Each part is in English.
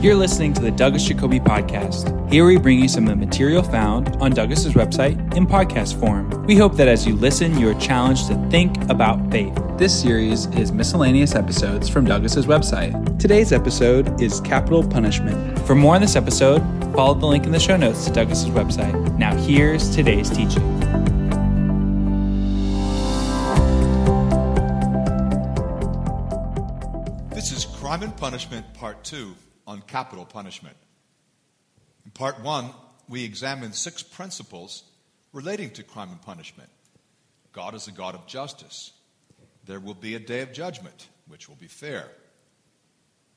You're listening to the Douglas Jacoby Podcast. Here we bring you some of the material found on Douglas's website in podcast form. We hope that as you listen, you are challenged to think about faith. This series is miscellaneous episodes from Douglas's website. Today's episode is capital punishment. For more on this episode, follow the link in the show notes to Douglas's website. Now, here's today's teaching. This is Crime and Punishment, Part 2 on capital punishment. In Part 1, we examined six principles relating to crime and punishment. God is a God of justice. There will be a day of judgment, which will be fair.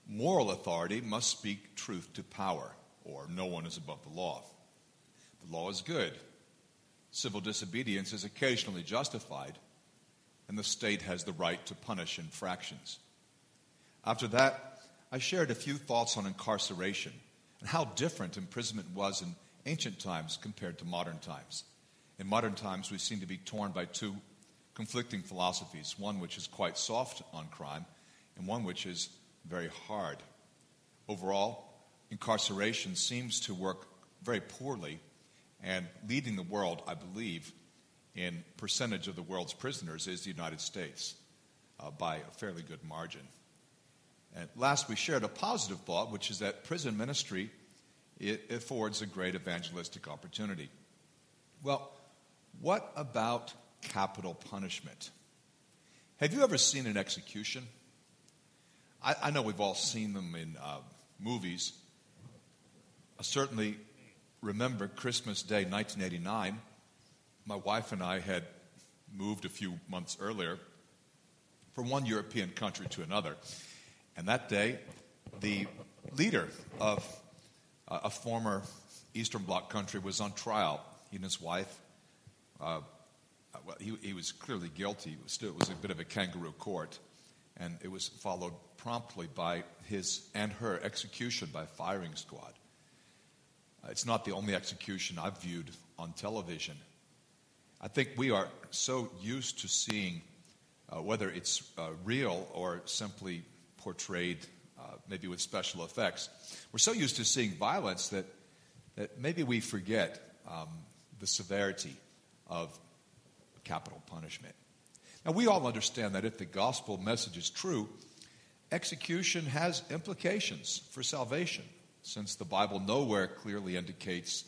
Moral authority must speak truth to power, or no one is above the law. The law is good. Civil disobedience is occasionally justified, and the state has the right to punish infractions. After that, I shared a few thoughts on incarceration and how different imprisonment was in ancient times compared to modern times. In modern times, we seem to be torn by two conflicting philosophies one which is quite soft on crime, and one which is very hard. Overall, incarceration seems to work very poorly, and leading the world, I believe, in percentage of the world's prisoners is the United States uh, by a fairly good margin. And last, we shared a positive thought, which is that prison ministry it affords a great evangelistic opportunity. Well, what about capital punishment? Have you ever seen an execution? I, I know we've all seen them in uh, movies. I certainly remember Christmas Day 1989. My wife and I had moved a few months earlier from one European country to another. And that day, the leader of a former Eastern Bloc country was on trial. He and his wife, uh, well, he, he, was clearly guilty. It was, still, it was a bit of a kangaroo court. And it was followed promptly by his and her execution by firing squad. Uh, it's not the only execution I've viewed on television. I think we are so used to seeing, uh, whether it's uh, real or simply portrayed uh, maybe with special effects. We're so used to seeing violence that, that maybe we forget um, the severity of capital punishment. Now, we all understand that if the gospel message is true, execution has implications for salvation, since the Bible nowhere clearly indicates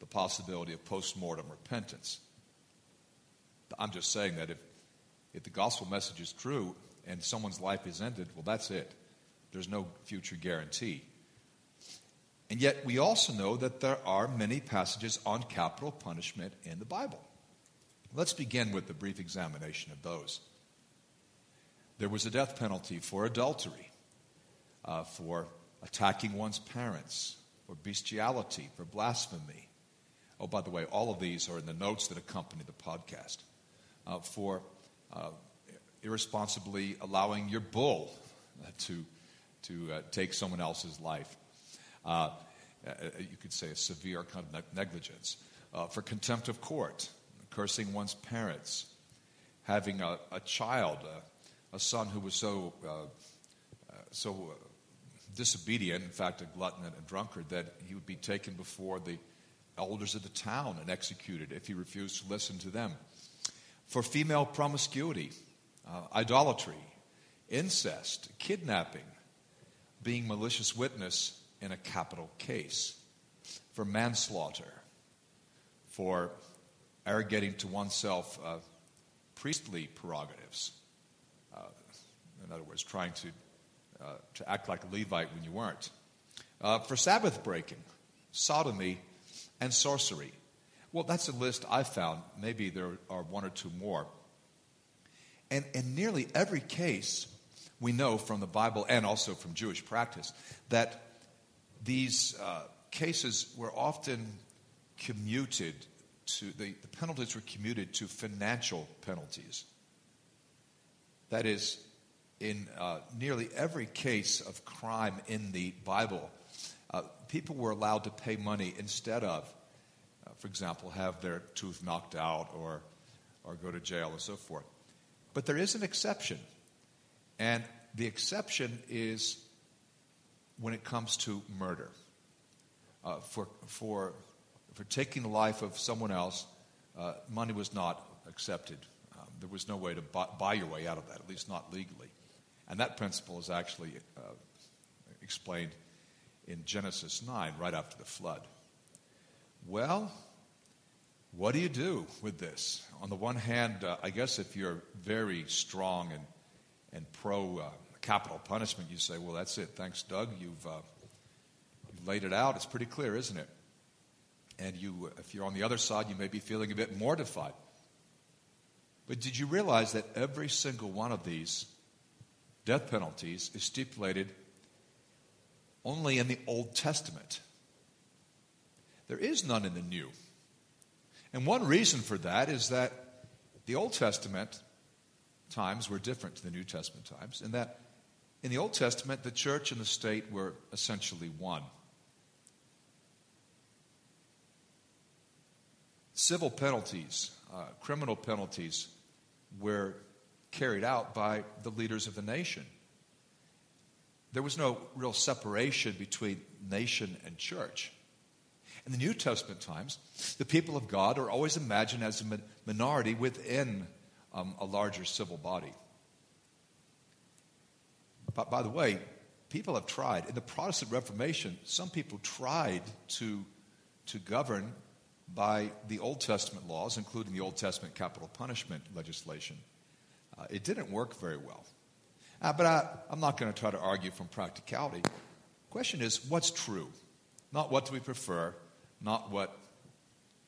the possibility of post mortem repentance. I'm just saying that if, if the gospel message is true, and someone's life is ended, well, that's it. There's no future guarantee. And yet, we also know that there are many passages on capital punishment in the Bible. Let's begin with a brief examination of those. There was a death penalty for adultery, uh, for attacking one's parents, for bestiality, for blasphemy. Oh, by the way, all of these are in the notes that accompany the podcast. Uh, for uh, irresponsibly allowing your bull uh, to, to uh, take someone else's life. Uh, uh, you could say a severe kind of negligence. Uh, for contempt of court, cursing one's parents, having a, a child, a, a, son who was so, so disobedient, in fact, a glutton and a drunkard, that he would be taken before the elders of the town and executed if he refused to listen to them. For female promiscuity, uh, idolatry, incest, kidnapping, being malicious witness in a capital case, for manslaughter, for arrogating to oneself uh, priestly prerogatives. Uh, in other words, trying to, uh, to act like a Levite when you weren't. Uh, for Sabbath breaking, sodomy, and sorcery. Well, that's a list I found. Maybe there are one or two more. And in nearly every case, we know from the Bible and also from Jewish practice that these uh, cases were often commuted to, the, the penalties were commuted to financial penalties. That is, in uh, nearly every case of crime in the Bible, uh, people were allowed to pay money instead of, uh, for example, have their tooth knocked out or, or go to jail and so forth. But there is an exception. And the exception is when it comes to murder. Uh, for, for, for taking the life of someone else, uh, money was not accepted. Um, there was no way to buy, buy, your way out of that, at least not legally. And that principle is actually uh, explained in Genesis 9, right after the flood. Well, what do you do with this? On the one hand, uh, I guess if you're very strong and, and pro uh, capital punishment, you say, well, that's it. Thanks, Doug. You've, uh, you've laid it out. It's pretty clear, isn't it? And you, if you're on the other side, you may be feeling a bit mortified. But did you realize that every single one of these death penalties is stipulated only in the Old Testament? There is none in the New. And one reason for that is that the Old Testament times were different to the New Testament times, in that in the Old Testament, the church and the state were essentially one. Civil penalties, uh, criminal penalties, were carried out by the leaders of the nation. There was no real separation between nation and church. In the New Testament times, the people of God are always imagined as a minority within um, a larger civil body. But by the way, people have tried. In the Protestant Reformation, some people tried to, to govern by the Old Testament laws, including the Old Testament capital punishment legislation. Uh, it didn't work very well. Uh, but I, I'm not going to try to argue from practicality. The question is what's true? Not what do we prefer, not what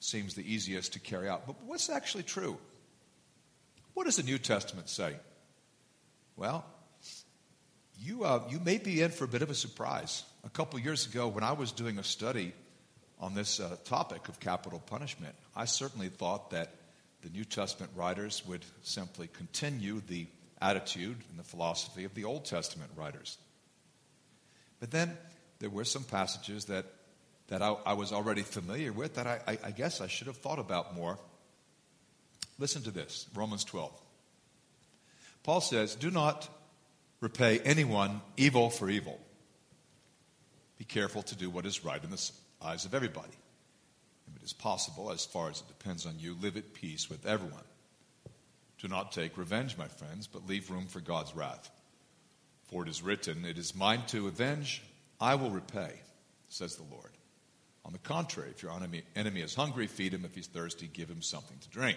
seems the easiest to carry out, but what's actually true? What does the New Testament say? Well, you, uh, you may be in for a bit of a surprise. A couple years ago, when I was doing a study on this uh, topic of capital punishment, I certainly thought that the New Testament writers would simply continue the attitude and the philosophy of the Old Testament writers. But then there were some passages that that I, I was already familiar with that I, I, I guess I should have thought about more. Listen to this Romans 12. Paul says, Do not repay anyone evil for evil. Be careful to do what is right in the eyes of everybody. If it is possible, as far as it depends on you, live at peace with everyone. Do not take revenge, my friends, but leave room for God's wrath. For it is written, It is mine to avenge, I will repay, says the Lord. On the contrary, if your enemy, enemy is hungry, feed him. If he's thirsty, give him something to drink.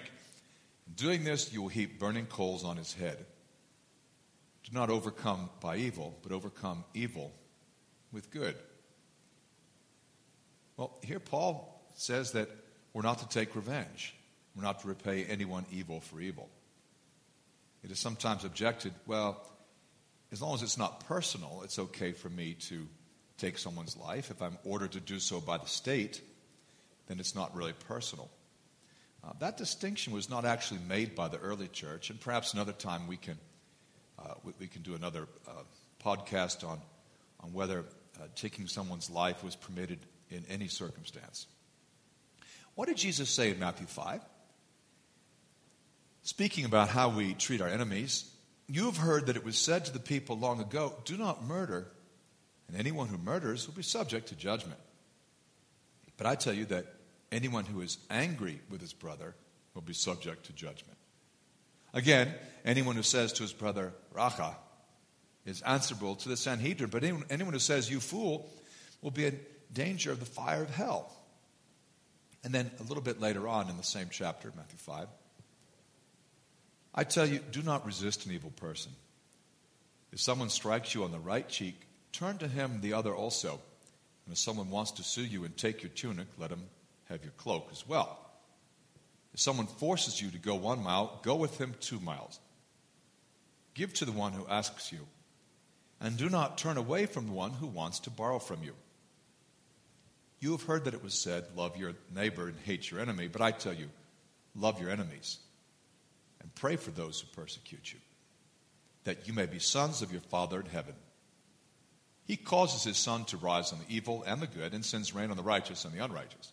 In doing this, you will heap burning coals on his head. Do not overcome by evil, but overcome evil with good. Well, here Paul says that we're not to take revenge. We're not to repay anyone evil for evil. It is sometimes objected, well, as long as it's not personal, it's okay for me to take someone's life. If I'm ordered to do so by the state, then it's not really personal. Uh, that distinction was not actually made by the early church, and perhaps another time we can, uh, we, we, can do another uh, podcast on, on whether uh, taking someone's life was permitted in any circumstance. What did Jesus say in Matthew 5? Speaking about how we treat our enemies, you have heard that it was said to the people long ago, Do not murder and anyone who murders will be subject to judgment. But I tell you that anyone who is angry with his brother will be subject to judgment. Again, anyone who says to his brother, Racha, is answerable to the Sanhedrin. But anyone, anyone who says, You fool, will be in danger of the fire of hell. And then a little bit later on in the same chapter, Matthew 5, I tell you, do not resist an evil person. If someone strikes you on the right cheek, turn to him the other also. And if someone wants to sue you and take your tunic, let him have your cloak as well. If someone forces you to go one mile, go with him two miles. Give to the one who asks you, and do not turn away from the one who wants to borrow from you. You have heard that it was said, Love your neighbor and hate your enemy, but I tell you, love your enemies and pray for those who persecute you, that you may be sons of your Father in heaven. He causes his sun to rise on the evil and the good and sends rain on the righteous and the unrighteous.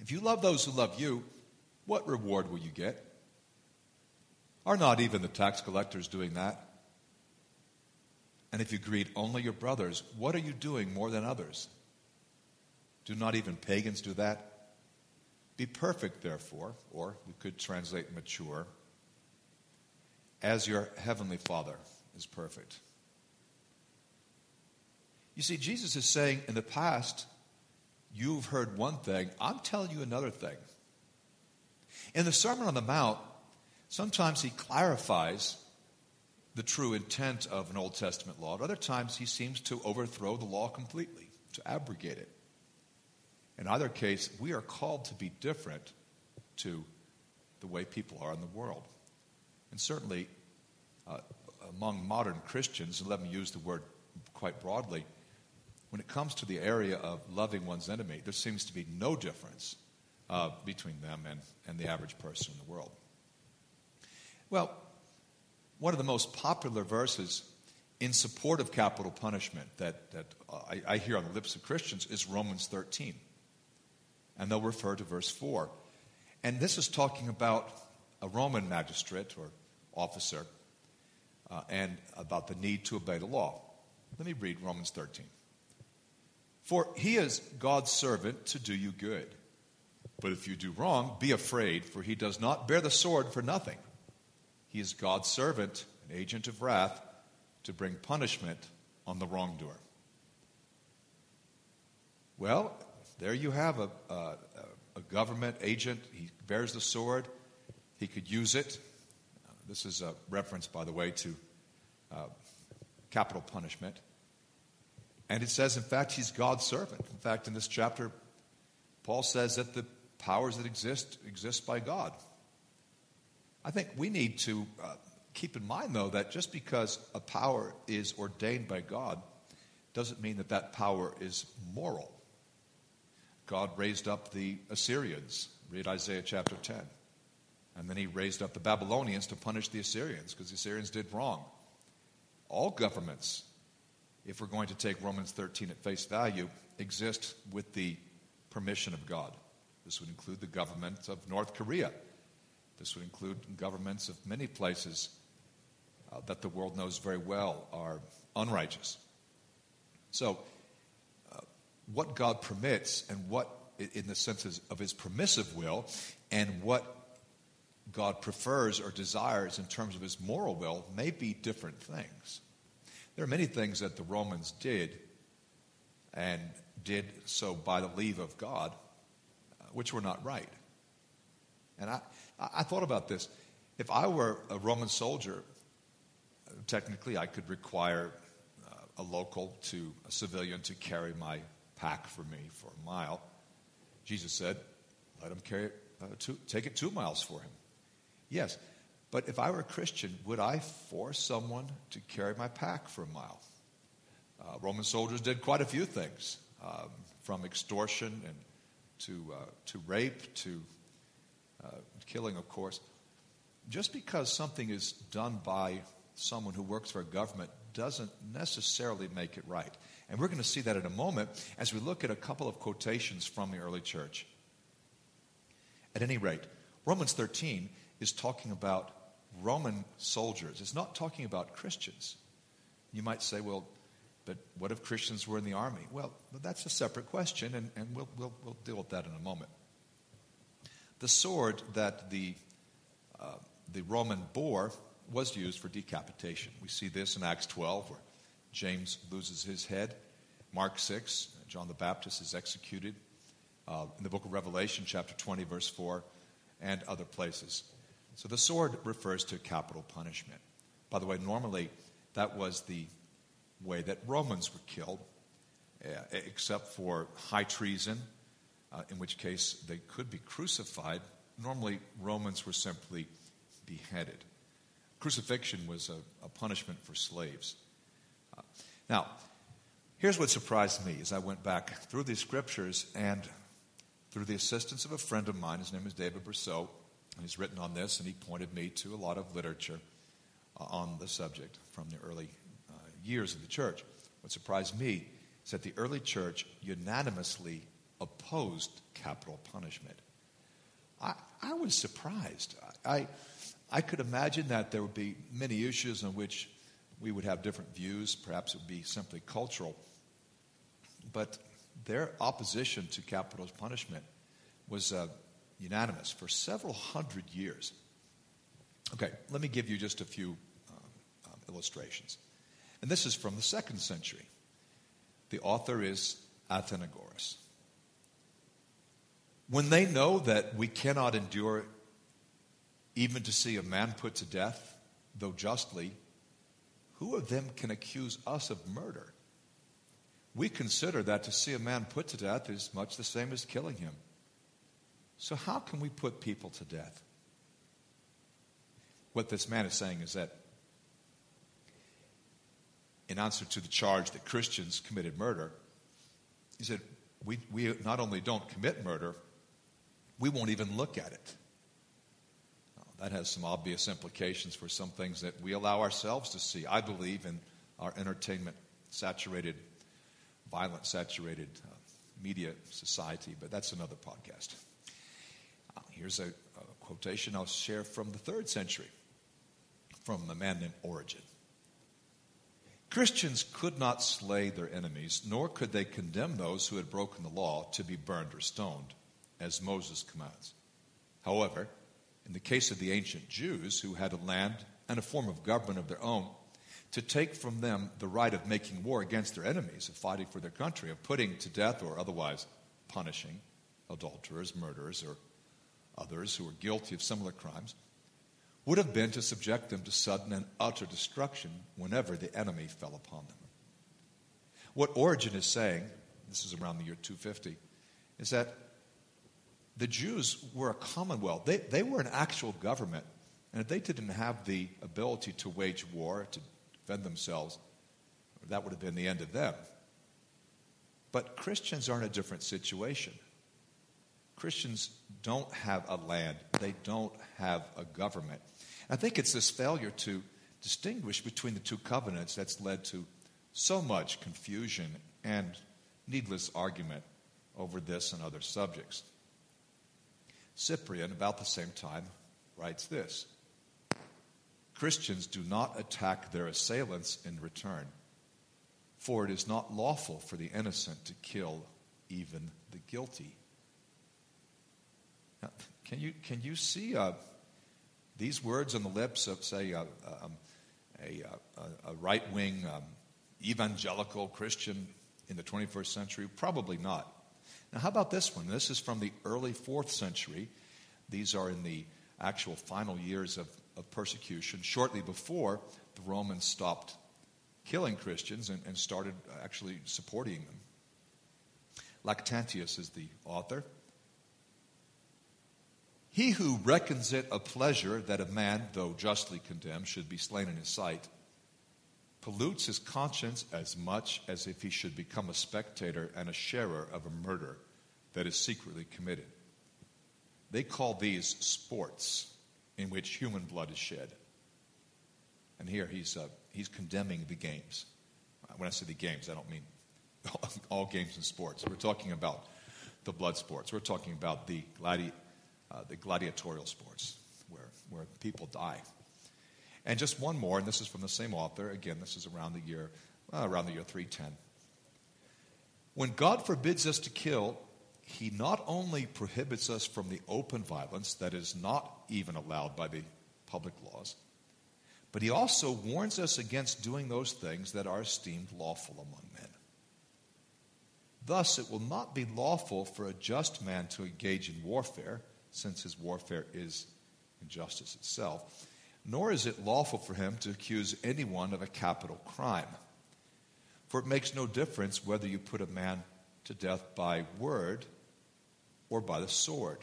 If you love those who love you, what reward will you get? Are not even the tax collectors doing that? And if you greet only your brothers, what are you doing more than others? Do not even pagans do that? Be perfect, therefore, or we could translate mature, as your heavenly Father is perfect. You see, Jesus is saying in the past, you've heard one thing, I'm telling you another thing. In the Sermon on the Mount, sometimes he clarifies the true intent of an Old Testament law. At other times, he seems to overthrow the law completely, to abrogate it. In either case, we are called to be different to the way people are in the world. And certainly, uh, among modern Christians, and let me use the word quite broadly, when it comes to the area of loving one's enemy, there seems to be no difference uh, between them and, and the average person in the world. Well, one of the most popular verses in support of capital punishment that, that uh, I, I hear on the lips of Christians is Romans 13. And they'll refer to verse 4. And this is talking about a Roman magistrate or officer uh, and about the need to obey the law. Let me read Romans 13. For he is God's servant to do you good. But if you do wrong, be afraid, for he does not bear the sword for nothing. He is God's servant, an agent of wrath, to bring punishment on the wrongdoer. Well, there you have a, a, a government agent. He bears the sword. He could use it. This is a reference, by the way, to uh, capital punishment. And it says, in fact, he's God's servant. In fact, in this chapter, Paul says that the powers that exist exist by God. I think we need to uh, keep in mind, though, that just because a power is ordained by God doesn't mean that that power is moral. God raised up the Assyrians. Read Isaiah chapter 10. And then he raised up the Babylonians to punish the Assyrians because the Assyrians did wrong. All governments, if we're going to take Romans 13 at face value, exist with the permission of God. This would include the government of North Korea this would include governments of many places uh, that the world knows very well are unrighteous. So, uh, what God permits and what, in the sense of his permissive will, and what God prefers or desires in terms of his moral will may be different things. There are many things that the Romans did and did so by the leave of God, uh, which were not right. And I, I thought about this. If I were a Roman soldier, technically I could require uh, a local to a civilian to carry my pack for me for a mile. Jesus said, let him carry it, uh, two, take it two miles for him. Yes, but if I were a Christian, would I force someone to carry my pack for a mile? Uh, Roman soldiers did quite a few things, um, from extortion and to, uh, to rape to uh, killing, of course. Just because something is done by someone who works for a government doesn't necessarily make it right. And we're going to see that in a moment as we look at a couple of quotations from the early church. At any rate, Romans 13 is talking about Roman soldiers. It's not talking about Christians. You might say, well, but what if Christians were in the army? Well, that's a separate question, and, and we'll, we'll, we'll deal with that in a moment. The sword that the, uh, the Roman bore was used for decapitation. We see this in Acts 12, where James loses his head. Mark 6, John the Baptist is executed. Uh, in the book of Revelation, chapter 20, verse 4, and other places. So the sword refers to capital punishment. By the way, normally that was the way that Romans were killed, uh, except for high treason uh, in which case they could be crucified. Normally, Romans were simply beheaded. Crucifixion was a, a punishment for slaves. Uh, now, here's what surprised me as I went back through these scriptures and through the assistance of a friend of mine. His name is David Brousseau, he's written on this, and he pointed me to a lot of literature uh, on the subject from the early uh, years of the church. What surprised me is that the early church unanimously opposed capital punishment. I, I was surprised. I, I could imagine that there would be many issues on which we would have different views. Perhaps it would be simply cultural. But their opposition to capital punishment was uh, unanimous for several hundred years. Okay, let me give you just a few um, um, illustrations. And this is from the second century. The author is Athenagoras. When they know that we cannot endure even to see a man put to death, though justly, who of them can accuse us of murder? We consider that to see a man put to death is much the same as killing him. So, how can we put people to death? What this man is saying is that, in answer to the charge that Christians committed murder, he said, we, we not only don't commit murder, we won't even look at it. that has some obvious implications for some things that we allow ourselves to see. I believe in our entertainment saturated, violent saturated uh, media society, but that's another podcast. Here's a, a quotation I'll share from the third century from a man named Origen. Christians could not slay their enemies, nor could they condemn those who had broken the law to be burned or stoned, as Moses commands. However, in the case of the ancient Jews who had a land and a form of government of their own, to take from them the right of making war against their enemies, of fighting for their country, of putting to death or otherwise punishing adulterers, murderers, or others who were guilty of similar crimes, would have been to subject them to sudden and utter destruction whenever the enemy fell upon them. What Origen is saying, this is around the year 250, is that the Jews were a commonwealth. They, they were an actual government. And if they didn't have the ability to wage war, to defend themselves, that would have been the end of them. But Christians are in a different situation. Christians don't have a land, they don't have a government. I think it's this failure to distinguish between the two covenants that's led to so much confusion and needless argument over this and other subjects. Cyprian, about the same time, writes this Christians do not attack their assailants in return, for it is not lawful for the innocent to kill even the guilty. Now, can you, can you see uh, these words on the lips of, say, uh, um, a, a, a right wing um, evangelical Christian in the 21st century? Probably not. Now, how about this one? This is from the early fourth century. These are in the actual final years of, of persecution, shortly before the Romans stopped killing Christians and, and started actually supporting them. Lactantius is the author. He who reckons it a pleasure that a man, though justly condemned, should be slain in his sight, pollutes his conscience as much as if he should become a spectator and a sharer of a murder that is secretly committed. They call these sports in which human blood is shed. And here he's, uh, he's condemning the games. When I say the games, I don't mean all games and sports. We're talking about the blood sports. We're talking about the gladi- uh, the gladiatorial sports, where, where people die. And just one more, and this is from the same author. Again, this is around the year, uh, around the year 310. When God forbids us to kill, he not only prohibits us from the open violence that is not even allowed by the public laws, but he also warns us against doing those things that are esteemed lawful among men. Thus, it will not be lawful for a just man to engage in warfare since his warfare is injustice itself, nor is it lawful for him to accuse anyone of a capital crime. For it makes no difference whether you put a man to death by word or by the sword.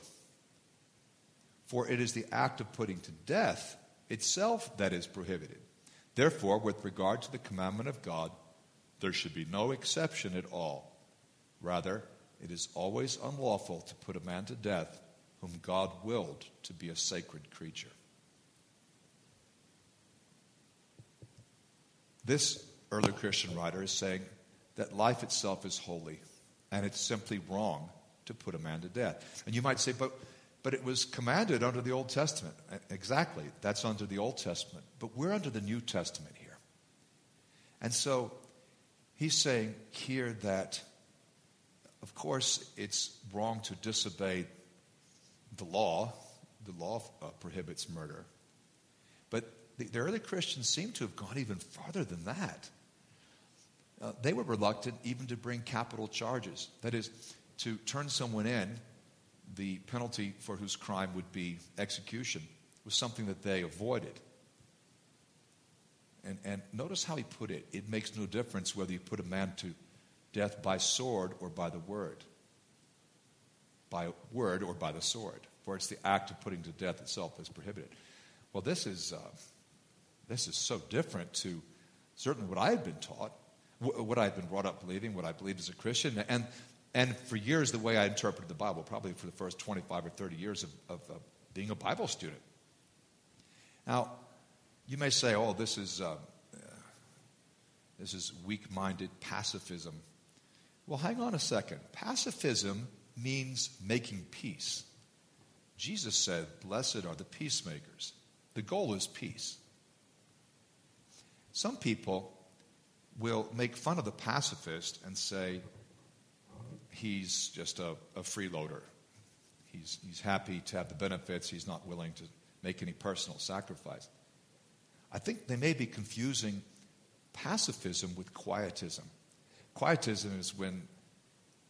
For it is the act of putting to death itself that is prohibited. Therefore, with regard to the commandment of God, there should be no exception at all. Rather, it is always unlawful to put a man to death whom God willed to be a sacred creature. This early Christian writer is saying that life itself is holy, and it's simply wrong to put a man to death. And you might say, but, but it was commanded under the Old Testament. Exactly, that's under the Old Testament. But we're under the New Testament here. And so he's saying here that, of course, it's wrong to disobey the law. The law uh, prohibits murder. But the, the, early Christians seem to have gone even farther than that. Uh, they were reluctant even to bring capital charges. That is, to turn someone in, the penalty for whose crime would be execution was something that they avoided. And, and notice how he put it. It makes no difference whether you put a man to death by sword or by the word. By word or by the sword. For it's the act of putting to death itself that's prohibited. Well, this is, uh, this is so different to certainly what I had been taught, what I had been brought up believing, what I believed as a Christian. And, and for years, the way I interpreted the Bible, probably for the first 25 or 30 years of, of, being a Bible student. Now, you may say, oh, this is, uh, this is weak minded pacifism. Well, hang on a second. Pacifism means making peace. Jesus said, Blessed are the peacemakers. The goal is peace. Some people will make fun of the pacifist and say he's just a, a freeloader. He's, he's happy to have the benefits, he's not willing to make any personal sacrifice. I think they may be confusing pacifism with quietism. Quietism is when,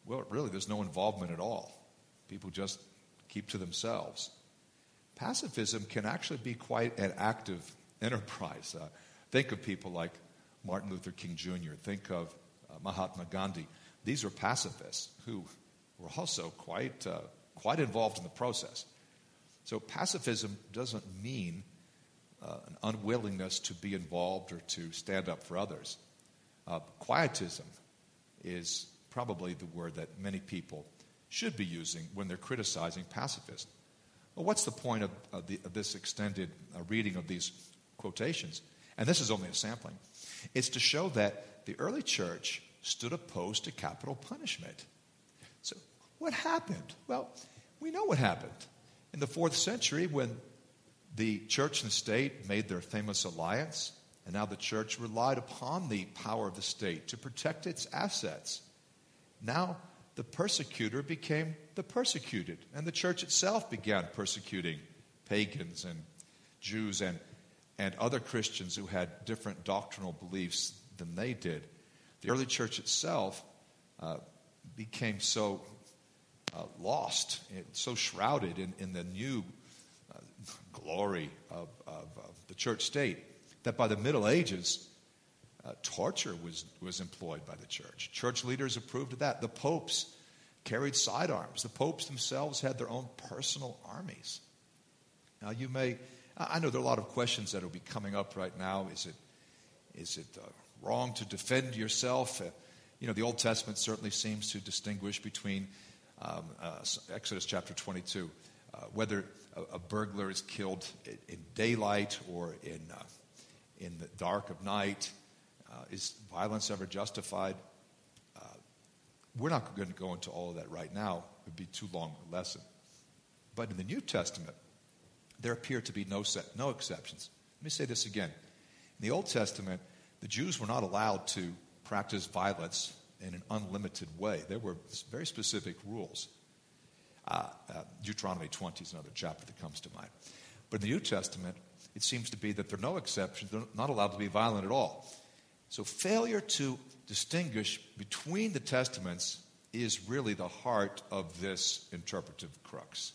well, really, there's no involvement at all. People just keep to themselves. Pacifism can actually be quite an active enterprise. Uh, think of people like Martin Luther King Jr., think of uh, Mahatma Gandhi. These are pacifists who were also quite, uh, quite involved in the process. So, pacifism doesn't mean uh, an unwillingness to be involved or to stand up for others. Uh, quietism is probably the word that many people should be using when they're criticizing pacifists. Well, what's the point of, of, the, of this extended uh, reading of these quotations? And this is only a sampling. It's to show that the early church stood opposed to capital punishment. So, what happened? Well, we know what happened. In the fourth century, when the church and state made their famous alliance, and now the church relied upon the power of the state to protect its assets. Now the persecutor became the persecuted, and the church itself began persecuting pagans and Jews and, and other Christians who had different doctrinal beliefs than they did. The early church itself uh, became so uh, lost, so shrouded in, in the new glory of, of, of the church state that by the Middle Ages, uh, torture was, was employed by the church. Church leaders approved of that. The popes carried sidearms. The popes themselves had their own personal armies. Now, you may, I know there are a lot of questions that will be coming up right now. Is it, is it uh, wrong to defend yourself? Uh, you know, the Old Testament certainly seems to distinguish between um, uh, Exodus chapter 22 uh, whether a, a, burglar is killed in, in daylight or in, uh, in the dark of night. Uh, is violence ever justified? Uh, we're not going to go into all of that right now. It would be too long a lesson. But in the New Testament, there appear to be no, set, no exceptions. Let me say this again. In the Old Testament, the Jews were not allowed to practice violence in an unlimited way. There were very specific rules. Uh, uh, Deuteronomy 20 is another chapter that comes to mind. But in the New Testament, it seems to be that there are no exceptions. They're not allowed to be violent at all. So, failure to distinguish between the testaments is really the heart of this interpretive crux.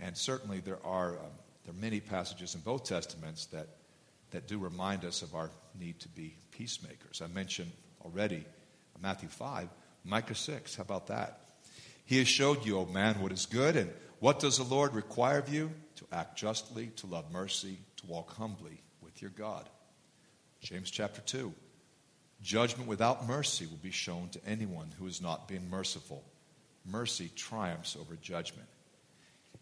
And certainly, there are, um, there are many passages in both testaments that, that do remind us of our need to be peacemakers. I mentioned already Matthew 5, Micah 6. How about that? He has showed you, O man, what is good. And what does the Lord require of you? To act justly, to love mercy, to walk humbly with your God. James chapter 2. Judgment without mercy will be shown to anyone who is not being merciful. Mercy triumphs over judgment.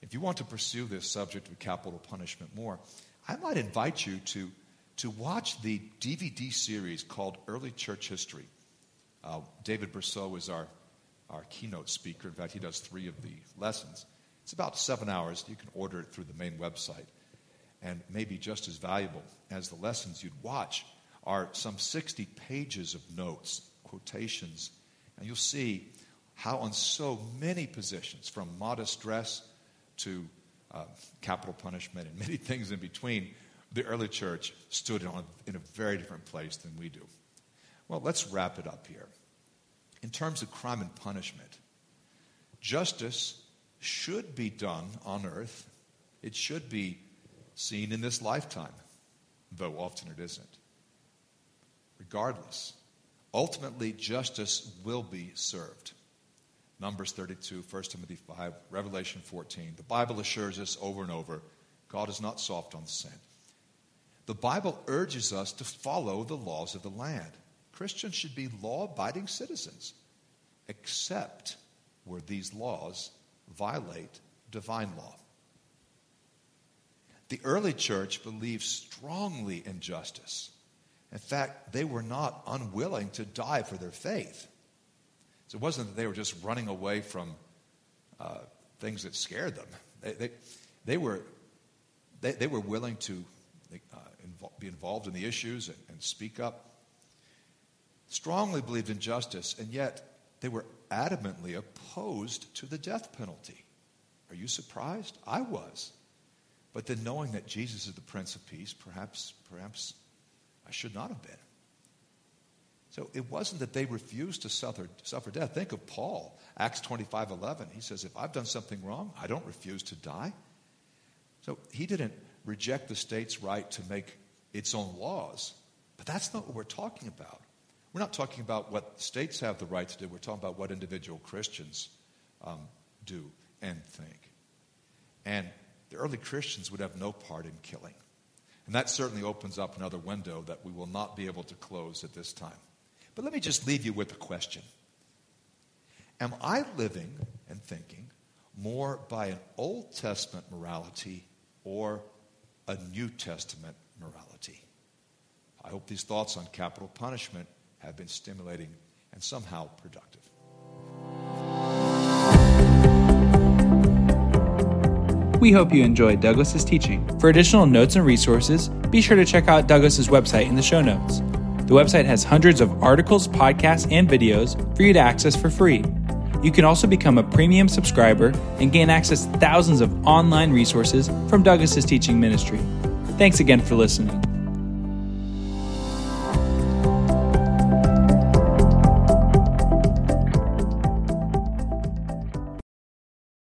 If you want to pursue this subject of capital punishment more, I might invite you to, to watch the DVD series called Early Church History. Uh, David Bercot is our our keynote speaker. In fact, he does three of the lessons. It's about seven hours. You can order it through the main website and maybe just as valuable as the lessons you'd watch are some 60 pages of notes, quotations, and you'll see how, on so many positions, from modest dress to uh, capital punishment and many things in between, the early church stood on, in a very different place than we do. Well, let's wrap it up here. In terms of crime and punishment, justice should be done on earth. It should be seen in this lifetime, though often it isn't. Regardless, ultimately, justice will be served. Numbers 32, 1 Timothy 5, Revelation 14. The Bible assures us over and over God is not soft on sin. The Bible urges us to follow the laws of the land. Christians should be law abiding citizens, except where these laws violate divine law. The early church believed strongly in justice. In fact, they were not unwilling to die for their faith. So it wasn't that they were just running away from uh, things that scared them. They, they, they were, they, they, were willing to uh, be involved in the issues and, and speak up. Strongly believed in justice, and yet they were adamantly opposed to the death penalty. Are you surprised? I was. But then knowing that Jesus is the Prince of Peace, perhaps, perhaps I should not have been. So it wasn't that they refused to suffer, suffer death. Think of Paul, Acts 25 11. He says, If I've done something wrong, I don't refuse to die. So he didn't reject the state's right to make its own laws. But that's not what we're talking about. We're not talking about what states have the right to do. We're talking about what individual Christians um, do and think. And the early Christians would have no part in killing. And that certainly opens up another window that we will not be able to close at this time. But let me just leave you with a question Am I living and thinking more by an Old Testament morality or a New Testament morality? I hope these thoughts on capital punishment have been stimulating and somehow productive. We hope you enjoyed Douglas's teaching. For additional notes and resources, be sure to check out Douglas's website in the show notes. The website has hundreds of articles, podcasts, and videos for you to access for free. You can also become a premium subscriber and gain access to thousands of online resources from Douglas's teaching ministry. Thanks again for listening.